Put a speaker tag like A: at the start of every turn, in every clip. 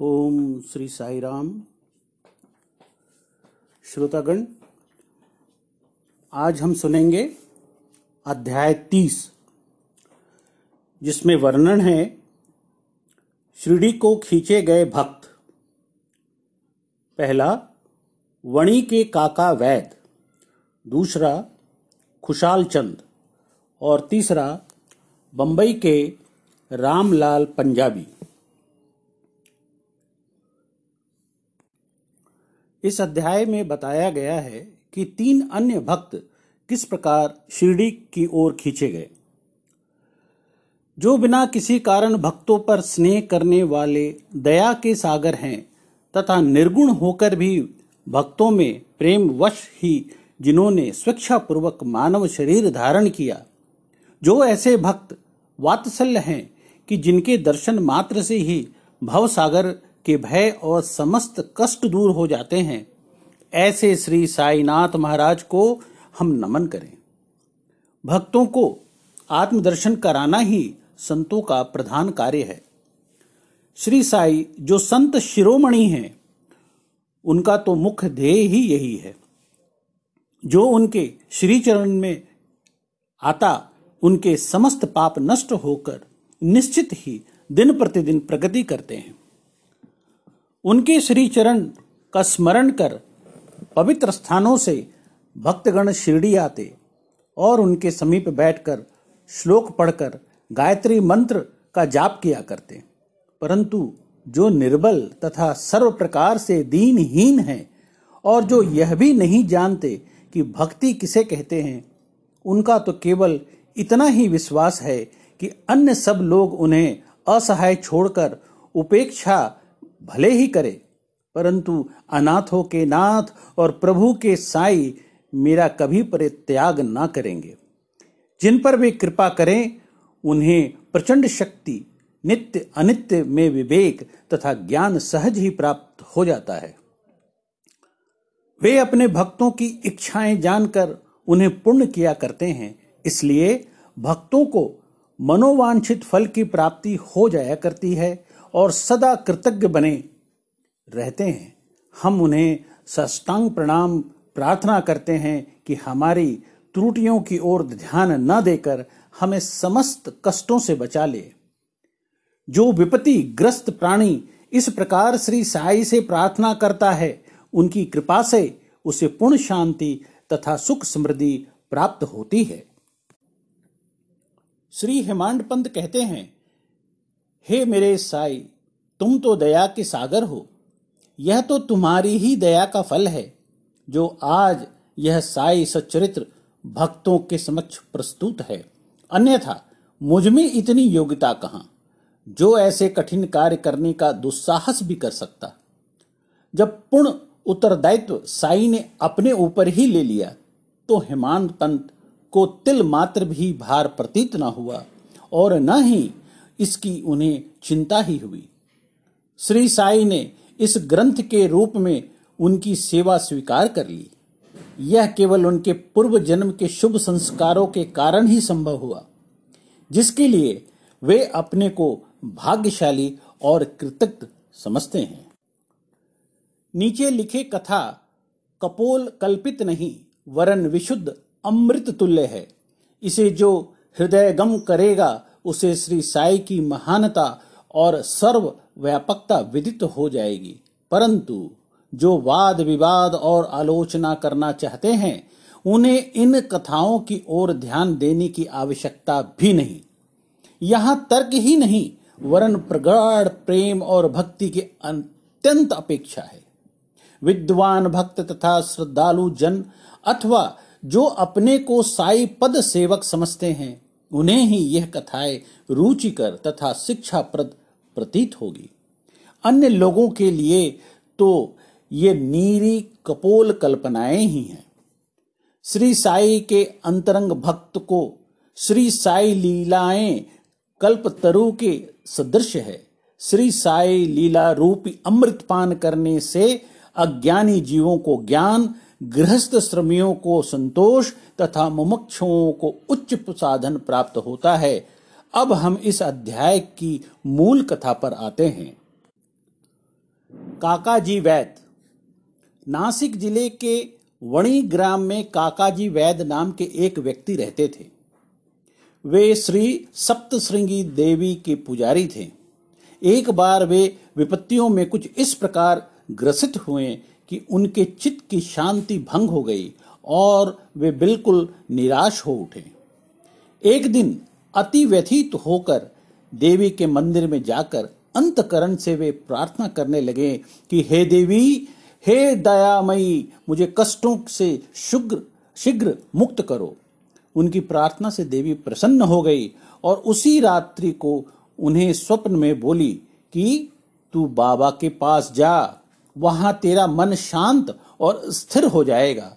A: ओम श्री साई राम श्रोतागण, आज हम सुनेंगे अध्याय तीस, जिसमें वर्णन है, शिरडी को खींचे गए भक्त। पहला, वणी के काका वैद दूसरा, खुशाल चंद। और तीसरा, बंबई के रामलाल पंजाबी। इस अध्याय में बताया गया है कि तीन अन्य भक्त किस प्रकार शिरडी की ओर खींचे गए। जो बिना किसी कारण भक्तों पर स्नेह करने वाले दया के सागर हैं तथा निर्गुण होकर भी भक्तों में प्रेम वश ही जिन्होंने स्वेच्छापूर्वक मानव शरीर धारण किया, जो ऐसे भक्त वात्सल्य हैं कि जिनके दर्शन मात्र से ही भव सागर के भय और समस्त कष्ट दूर हो जाते हैं। ऐसे श्री साईनाथ महाराज को हम नमन करें। भक्तों को आत्मदर्शन कराना ही संतों का प्रधान कार्य है। श्री साई जो संत शिरोमणि हैं, उनका तो मुख्य ध्येय ही यही है। जो उनके श्री चरण में आता, उनके समस्त पाप नष्ट होकर निश्चित ही दिन प्रतिदिन प्रगति करते हैं। उनके श्री चरण का स्मरण कर पवित्र स्थानों से भक्तगण शिरडी आते और उनके समीप बैठकर श्लोक पढ़कर गायत्री मंत्र का जाप किया करते। परंतु जो निर्बल तथा सर्व प्रकार से दीनहीन हैं और जो यह भी नहीं जानते कि भक्ति किसे कहते हैं, उनका तो केवल इतना ही विश्वास है कि अन्य सब लोग उन्हें असहाय छोड़कर उपेक्षा भले ही करे, परंतु अनाथों के नाथ और प्रभु के साई मेरा कभी परित्याग ना करेंगे। जिन पर वे कृपा करें, उन्हें प्रचंड शक्ति, नित्य अनित्य में विवेक तथा ज्ञान सहज ही प्राप्त हो जाता है। वे अपने भक्तों की इच्छाएँ जानकर उन्हें पूर्ण किया करते हैं, इसलिए भक्तों को मनोवांछित फल की प्राप्ति हो जाया करती है और सदा कृतज्ञ बने रहते हैं। हम उन्हें सष्टांग प्रणाम प्रार्थना करते हैं कि हमारी त्रुटियों की ओर ध्यान न देकर हमें समस्त कष्टों से बचा ले। जो विपत्ति ग्रस्त प्राणी इस प्रकार श्री साई से प्रार्थना करता है, उनकी कृपा से उसे पूर्ण शांति तथा सुख समृद्धि प्राप्त होती है। श्री हेमांड पंत कहते हैं हे मेरे साई, तुम तो दया के सागर हो। यह तो तुम्हारी ही दया का फल है, जो आज यह साई सच्चरित्र भक्तों के समक्ष प्रस्तुत है। अन्यथा, मुझमें इतनी योग्यता कहाँ? जो ऐसे कठिन कार्य करने का दुस्साहस भी कर सकता। जब पूर्ण उत्तरदायित्व साई ने अपने ऊपर ही ले लिया तो हेमांत पंत को तिल मात्र भी भार प्रतीत न हुआ, और न ही इसकी उन्हें चिंता ही हुई। श्री साई ने इस ग्रंथ के रूप में उनकी सेवा स्वीकार कर ली। यह केवल उनके पूर्व जन्म के शुभ संस्कारों के कारण ही संभव हुआ, जिसके लिए वे अपने को भाग्यशाली और कृतज्ञ समझते हैं। नीचे लिखे कथा, कपोल कल्पित नहीं, वरन विशुद्ध अमृत तुल्य है। इसे जो हृदय गम करेगा उसे श्री साई की महानता और सर्व व्यापकता विदित हो जाएगी। परंतु जो वाद विवाद और आलोचना करना चाहते हैं, उन्हें इन कथाओं की ओर ध्यान देने की आवश्यकता भी नहीं। यहाँ तर्क ही नहीं, वरन प्रगाढ़ प्रेम और भक्ति की अत्यंत अपेक्षा है। विद्वान भक्त तथा श्रद्धालु जन अथवा जो अपने को साई पद सेवक समझते हैं उन्हें ही यह कथाएँ रुचिकर तथा शिक्षाप्रद प्रतीत होगी। अन्य लोगों के लिए तो ये नीरी कपोल कल्पनाएँ ही हैं। श्री साई के अंतरंग भक्त को श्री साई लीलाएँ कल्प तरु के सदृश है। श्री साई लीला रूपी अमृत पान करने से अज्ञानी जीवों को ज्ञान गृहस्थ श्रमियों को संतोष तथा मुमुक्षुओं को उच्च साधन प्राप्त होता है। अब हम इस अध्याय की मूल कथा पर आते हैं। काकाजी वैद नासिक ज़िले के वणी ग्राम में काकाजी वैद नाम के एक व्यक्ति रहते थे। वे श्री सप्तश्रृंगी देवी के पुजारी थे। एक बार वे विपत्तियों में कुछ इस प्रकार ग्रसित हुए कि उनके चित्त की शांति भंग हो गई और वे बिल्कुल निराश हो उठे। एक दिन अति व्यथित होकर देवी के मंदिर में जाकर अंतकरण से वे प्रार्थना करने लगे कि, हे देवी, हे दयामयी, मुझे कष्टों से शुग्र, शीघ्र मुक्त करो। उनकी प्रार्थना से देवी प्रसन्न हो गई और उसी रात्रि को उन्हें स्वप्न में बोली कि, तू बाबा के पास जा वहाँ तेरा मन शांत और स्थिर हो जाएगा।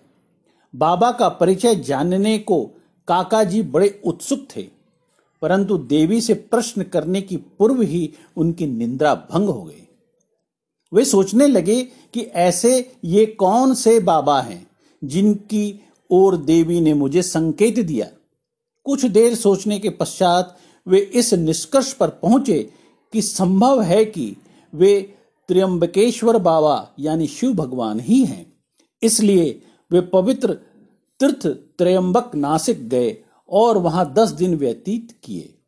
A: बाबा का परिचय जानने को काका जी बड़े उत्सुक थे, परंतु देवी से प्रश्न करने की पूर्व ही उनकी निंद्रा भंग हो गई। वे सोचने लगे कि ऐसे ये कौन से बाबा हैं जिनकी ओर देवी ने मुझे संकेत दिया। कुछ देर सोचने के पश्चात वे इस निष्कर्ष पर पहुँचे कि संभव है कि वे त्र्यंबकेश्वर बाबा यानी शिव भगवान ही हैं। इसलिए वे पवित्र तीर्थ त्रयंबक नासिक गए और वहाँ दस दिन व्यतीत किए।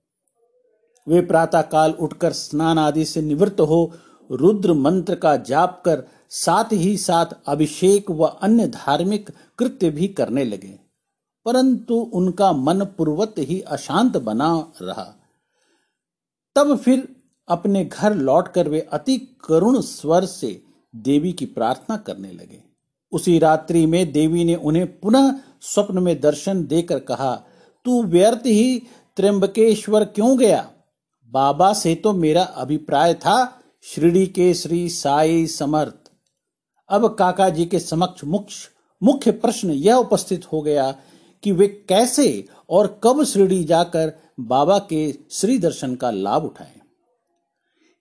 A: वे प्रातः काल उठकर स्नान आदि से निवृत्त हो, रुद्र मंत्र का जाप कर, साथ ही साथ अभिषेक व अन्य धार्मिक कृत्य भी करने लगे। परंतु उनका मन पूर्वत ही अशांत बना रहा। तब फिर अपने घर लौटकर वे अति करुण स्वर से देवी की प्रार्थना करने लगे। उसी रात्रि में देवी ने उन्हें पुनः स्वप्न में दर्शन देकर कहा, तू व्यर्थ ही, त्र्यंबकेश्वर क्यों गया? बाबा से तो मेरा अभिप्राय था, श्रीडी के श्री साई समर्थ। अब काका जी के समक्ष मुख्य मुख्य प्रश्न यह उपस्थित हो गया कि वे कैसे और कब श्रीडी जाकर बाबा के श्री दर्शन का लाभ उठाएँ।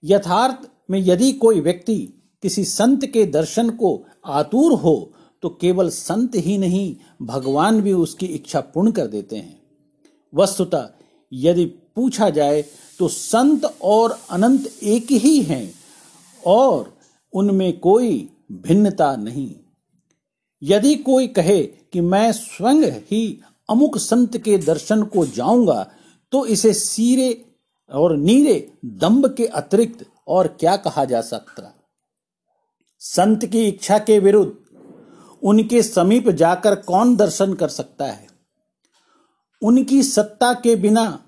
A: यथार्थ में यदि कोई व्यक्ति किसी संत के दर्शन को आतुर हो तो केवल संत ही नहीं, भगवान भी उसकी इच्छा पूर्ण कर देते हैं। वस्तुतः यदि पूछा जाए तो संत और अनंत एक ही हैं, और उनमें कोई भिन्नता नहीं। यदि कोई कहे कि मैं स्वयं ही अमुक संत के दर्शन को जाऊँगा तो इसे सीरे और नीरे दम्ब के अतिरिक्त और क्या कहा जा सकता? संत की इच्छा के विरुद्ध उनके समीप जाकर कौन दर्शन कर सकता है? उनकी सत्ता के बिना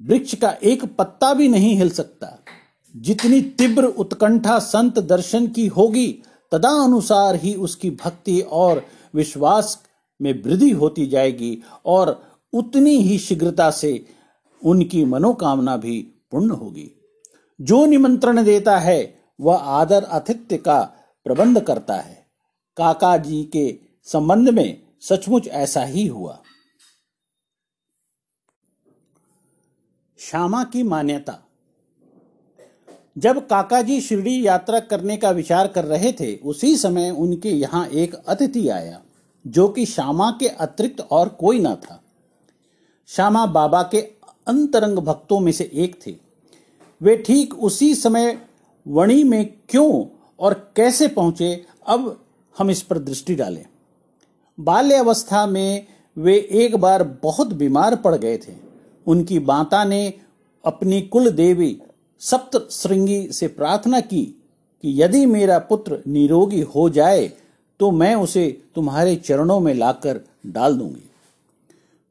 A: वृक्ष का एक पत्ता भी नहीं हिल सकता। जितनी तीव्र उत्कंठा संत दर्शन की होगी तदा अनुसार ही उसकी भक्ति और विश्वास में वृद्धि होती जाएगी और उतनी ही शीघ्रता से उनकी मनोकामना भी पूर्ण होगी। जो निमंत्रण देता है, वह आदर आतिथ्य का प्रबंध करता है। काका जी के संबंध में सचमुच ऐसा ही हुआ। श्यामा की मान्यता। जब काकाजी शिरडी यात्रा करने का विचार कर रहे थे, उसी समय उनके यहाँ एक अतिथि आया, जो कि श्यामा के अतिरिक्त और कोई ना था। श्यामा बाबा के अंतरंग भक्तों में से एक थे। वे ठीक उसी समय वणी में क्यों और कैसे पहुँचे, अब हम इस पर दृष्टि डालें। बाल्य अवस्था में वे एक बार बहुत बीमार पड़ गए थे। उनकी माता ने अपनी कुल देवी सप्त श्रृंगी से प्रार्थना की कि यदि मेरा पुत्र निरोगी हो जाए तो मैं उसे तुम्हारे चरणों में लाकर डाल दूँगी।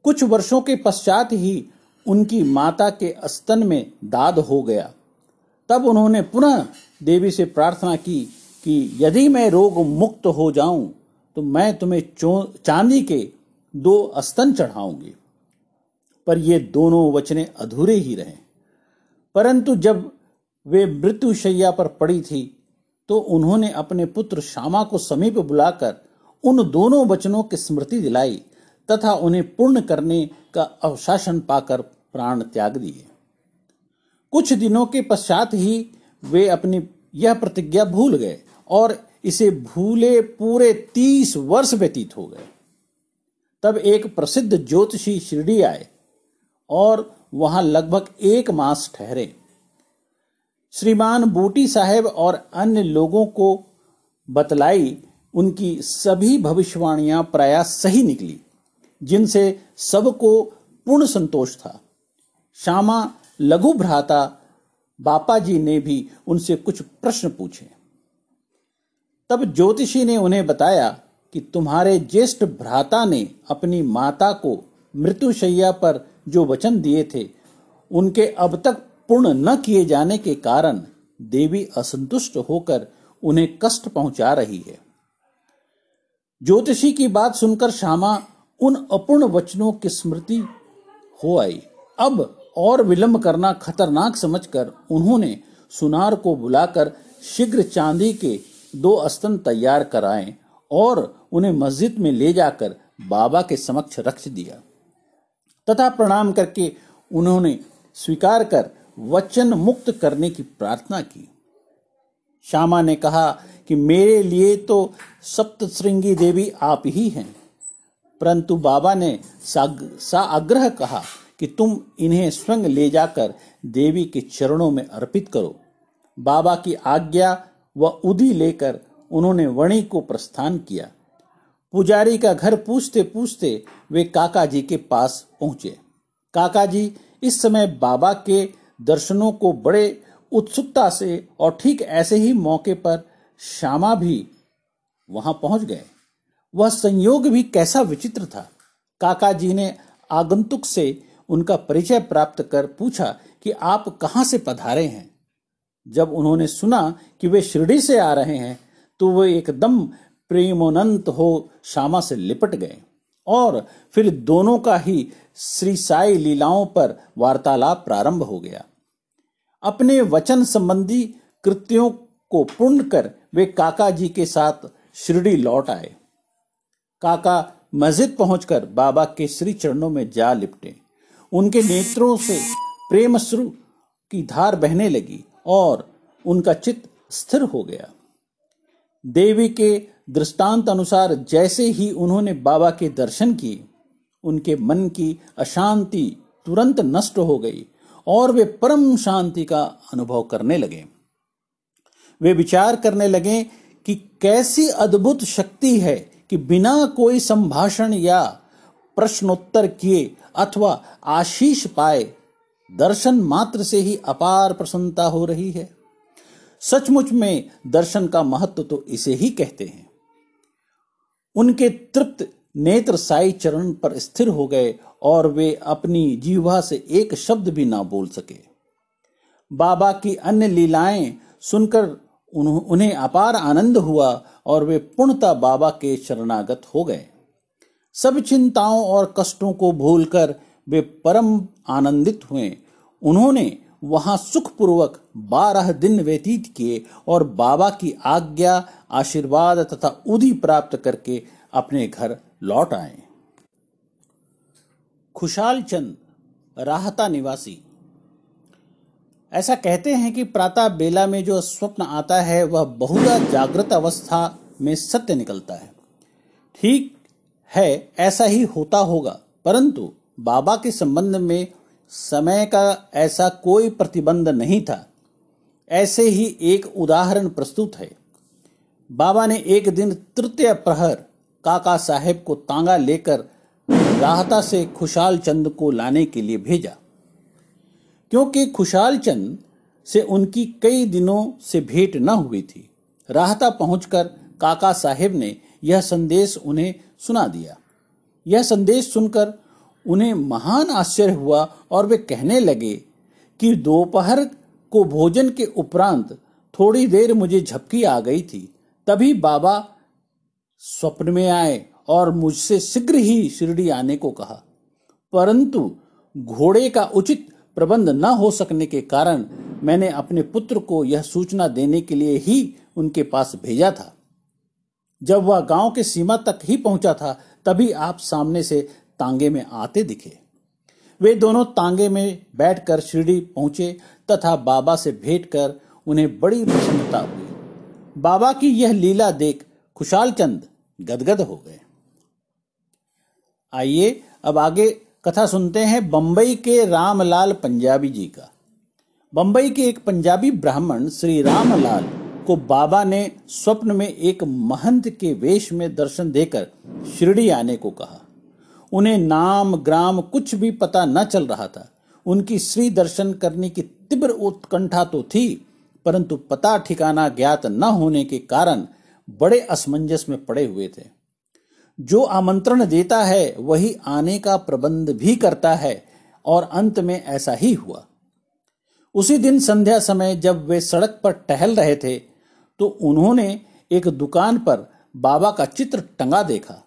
A: कुछ वर्षों के पश्चात ही उनकी माता के अस्तन में दाद हो गया। तब उन्होंने पुनः देवी से प्रार्थना की कि यदि मैं रोग मुक्त हो जाऊँ तो मैं तुम्हें चांदी के दो अस्तन चढ़ाऊँगी। पर ये दोनों वचने अधूरे ही रहे। परंतु जब वे मृत्युशैया पर पड़ी थी तो उन्होंने अपने पुत्र श्यामा को समीप बुलाकर उन दोनों वचनों की स्मृति दिलाई। तथा उन्हें पूर्ण करने का अवशासन पाकर प्राण त्याग दिए। कुछ दिनों के पश्चात ही वे अपनी यह प्रतिज्ञा भूल गए और इसे भूले पूरे तीस वर्ष व्यतीत हो गए। तब एक प्रसिद्ध ज्योतिषी शिरडी आए और वहाँ लगभग एक मास ठहरे। श्रीमान बूटी साहेब और अन्य लोगों को बतलाई, उनकी सभी भविष्यवाणियाँ प्राय सही निकली। जिनसे सबको पूर्ण संतोष था। श्यामा लघु भ्राता बापा जी ने भी उनसे कुछ प्रश्न पूछे। तब ज्योतिषी ने उन्हें बताया कि तुम्हारे ज्येष्ठ भ्राता ने अपनी माता को मृत्युशैया पर जो वचन दिए थे, उनके अब तक पूर्ण न किए जाने के कारण देवी असंतुष्ट होकर उन्हें कष्ट पहुँचा रही है। ज्योतिषी की बात सुनकर श्यामा उन अपूर्ण वचनों की स्मृति हो आई। अब और विलंब करना खतरनाक समझकर उन्होंने सुनार को बुलाकर शीघ्र चांदी के दो स्तन तैयार कराए और उन्हें मस्जिद में ले जाकर बाबा के समक्ष रख दिया। तथा प्रणाम करके उन्होंने स्वीकार कर वचन मुक्त करने की प्रार्थना की। श्यामा ने कहा कि मेरे लिए तो सप्तश्रृंगी देवी आप ही हैं। परंतु बाबा ने सा आग्रह कहा कि तुम इन्हें स्वयं ले जाकर देवी के चरणों में अर्पित करो। बाबा की आज्ञा व उदी लेकर उन्होंने वणी को प्रस्थान किया। पुजारी का घर पूछते पूछते वे काका जी के पास पहुँचे। काका जी इस समय बाबा के दर्शनों को बड़े उत्सुकता से और ठीक ऐसे ही मौके पर श्यामा भी वहाँ पहुँच गए। वह संयोग भी कैसा विचित्र था। काका जी ने आगंतुक से उनका परिचय प्राप्त कर पूछा कि आप कहाँ से पधारे हैं। जब उन्होंने सुना कि वे शिरडी से आ रहे हैं तो वे एकदम प्रेमोनंत हो श्यामा से लिपट गए और फिर दोनों का ही श्री साई लीलाओं पर वार्तालाप प्रारंभ हो गया। अपने वचन संबंधी कृत्यों को पूर्ण कर वे काका जी के साथ शिरडी लौट आए। काका मस्जिद पहुंचकर बाबा के श्री चरणों में जा लिपटे। उनके नेत्रों से प्रेम श्रु की धार बहने लगी और उनका चित्त स्थिर हो गया। देवी के दृष्टांत अनुसार जैसे ही उन्होंने बाबा के दर्शन किए, उनके मन की अशांति तुरंत नष्ट हो गई और वे परम शांति का अनुभव करने लगे। वे विचार करने लगे कि कैसी अद्भुत शक्ति है कि बिना कोई संभाषण या प्रश्नोत्तर किए अथवा आशीष पाए, दर्शन मात्र से ही अपार प्रसन्नता हो रही है। सचमुच में दर्शन का महत्व तो इसे ही कहते हैं। उनके तृप्त नेत्र साई चरण पर स्थिर हो गए और वे अपनी जीवा से एक शब्द भी ना बोल सके। बाबा की अन्य लीलाएँ सुनकर उन्हें अपार आनंद हुआ और वे पूर्णता बाबा के शरणागत हो गए। सब चिंताओं और कष्टों को भूलकर वे परम आनंदित हुए। उन्होंने वहाँ सुखपूर्वक बारह दिन व्यतीत किए और बाबा की आज्ञा, आशीर्वाद तथा उदी प्राप्त करके अपने घर लौट आए। खुशाल चंद राहता निवासी। ऐसा कहते हैं कि प्रातः बेला में जो स्वप्न आता है, वह बहुधा जागृत अवस्था में सत्य निकलता है। ठीक है, ऐसा ही होता होगा, परंतु बाबा के संबंध में समय का ऐसा कोई प्रतिबंध नहीं था। ऐसे ही एक उदाहरण प्रस्तुत है। बाबा ने एक दिन तृतीय प्रहर काका साहेब को तांगा लेकर राहता से खुशाल चंद को लाने के लिए भेजा। क्योंकि खुशाल चंद से उनकी कई दिनों से भेंट न हुई थी। राहता पहुंचकर काका साहेब ने यह संदेश उन्हें सुना दिया। यह संदेश सुनकर उन्हें महान आश्चर्य हुआ और वे कहने लगे कि दोपहर को भोजन के उपरांत थोड़ी देर मुझे झपकी आ गई थी। तभी बाबा स्वप्न में आए और मुझसे शीघ्र ही शिरडी आने को कहा। परंतु घोड़े का उचित प्रबंध न हो सकने के कारण मैंने अपने पुत्र को यह सूचना देने के लिए ही उनके पास भेजा था। जब वह गाँव के सीमा तक ही पहुँचा था, तभी आप सामने से तांगे में आते दिखे। वे दोनों तांगे में बैठकर शिरडी पहुँचे तथा बाबा से भेंट कर उन्हें बड़ी प्रसन्नता हुई। बाबा की यह लीला देख खुशाल चंद गदगद हो गए। आइए, अब आगे कथा सुनते हैं बंबई के रामलाल पंजाबी जी का। बंबई के एक पंजाबी ब्राह्मण श्री रामलाल को बाबा ने स्वप्न में एक महंत के वेश में दर्शन देकर शिरडी आने को कहा। उन्हें नाम, ग्राम कुछ भी पता न चल रहा था। उनकी श्री दर्शन करने की तीव्र उत्कंठा तो थी, परंतु पता ठिकाना ज्ञात न होने के कारण बड़े असमंजस में पड़े हुए थे। जो आमंत्रण देता है, वही आने का प्रबंध भी करता है, और अंत में ऐसा ही हुआ। उसी दिन संध्या समय जब वे सड़क पर टहल रहे थे तो उन्होंने एक दुकान पर बाबा का चित्र टंगा देखा।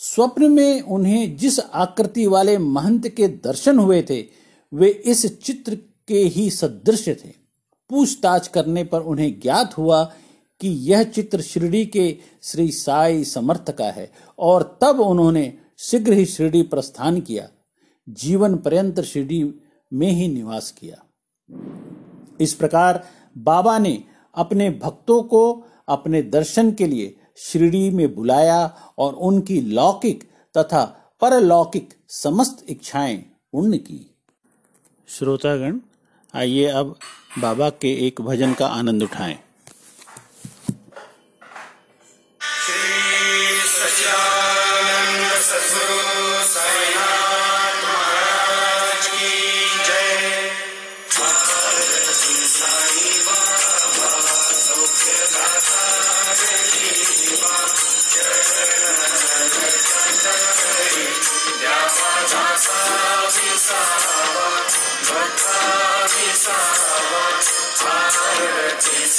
A: स्वप्न में उन्हें जिस आकृति वाले महंत के दर्शन हुए थे, वे इस चित्र के ही सदृश थे। पूछताछ करने पर उन्हें ज्ञात हुआ कि यह चित्र शिरडी के श्री साई समर्थ का है और तब उन्होंने शीघ्र ही शिरडी प्रस्थान किया, जीवन पर्यंत शिरडी में ही निवास किया। इस प्रकार बाबा ने अपने भक्तों को अपने दर्शन के लिए शिरडी में बुलाया और उनकी लौकिक तथा परलौकिक समस्त इच्छाएँ पूर्ण की। श्रोतागण, आइए अब बाबा के एक भजन का आनंद उठाएँ।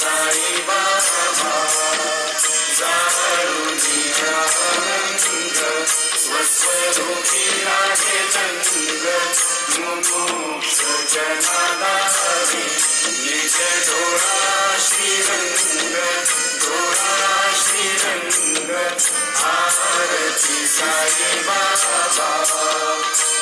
B: ऐसी तुझी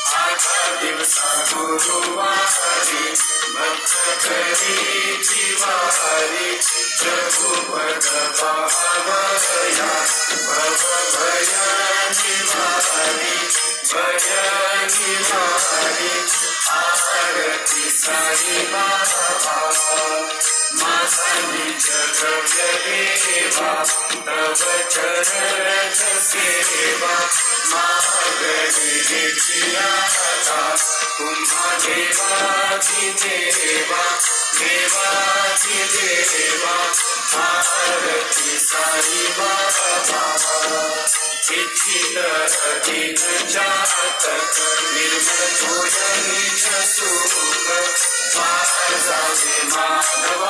B: साई बाबा आठा दिवसा गुरुवारी भक्त करी जीवारी प्रभु पद पावया भव भया निवारी भया निवारी आरती साई बाबा माधवी जगत देवा तव चरण सेवा मागरी देखियाता तुम्हा देवाधि देवा देवा जातक निर्मल भोजन सुख जावे माधवाया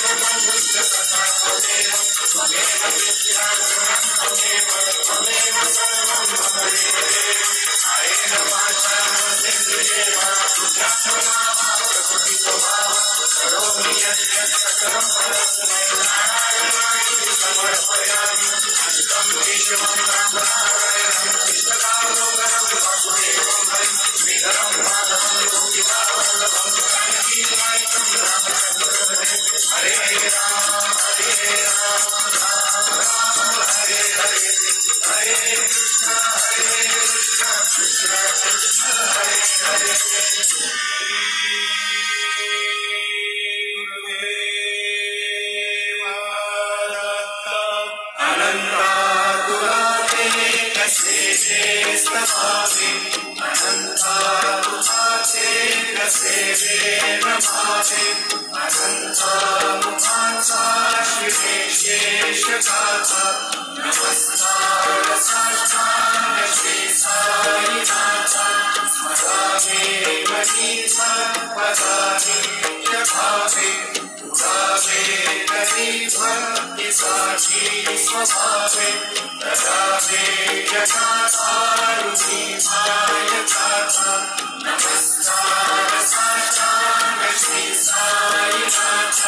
B: Thank you. अनन्ताकुलाते कसे स्तभावे अनन्ताकुलाते कसे नमावे अनन्तामुखांसा शिवे शेषगाथा नमस्कार साष्टांग श्री साईनाथा स्मरामि मनीषा पदानि यथावे उदावे करी भक्ति साक्षी स्वभावे ददावे यथा सारुषि यथा नमस्कार साष्टांग श्री साईनाथ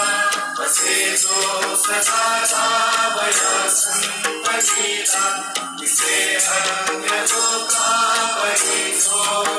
B: वसेतो सदा सावया संपजीता विसे अन्यलोका परिसो जनाता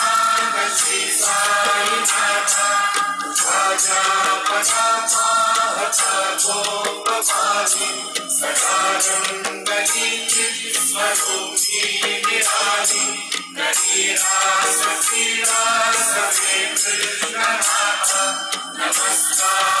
B: Namaskar.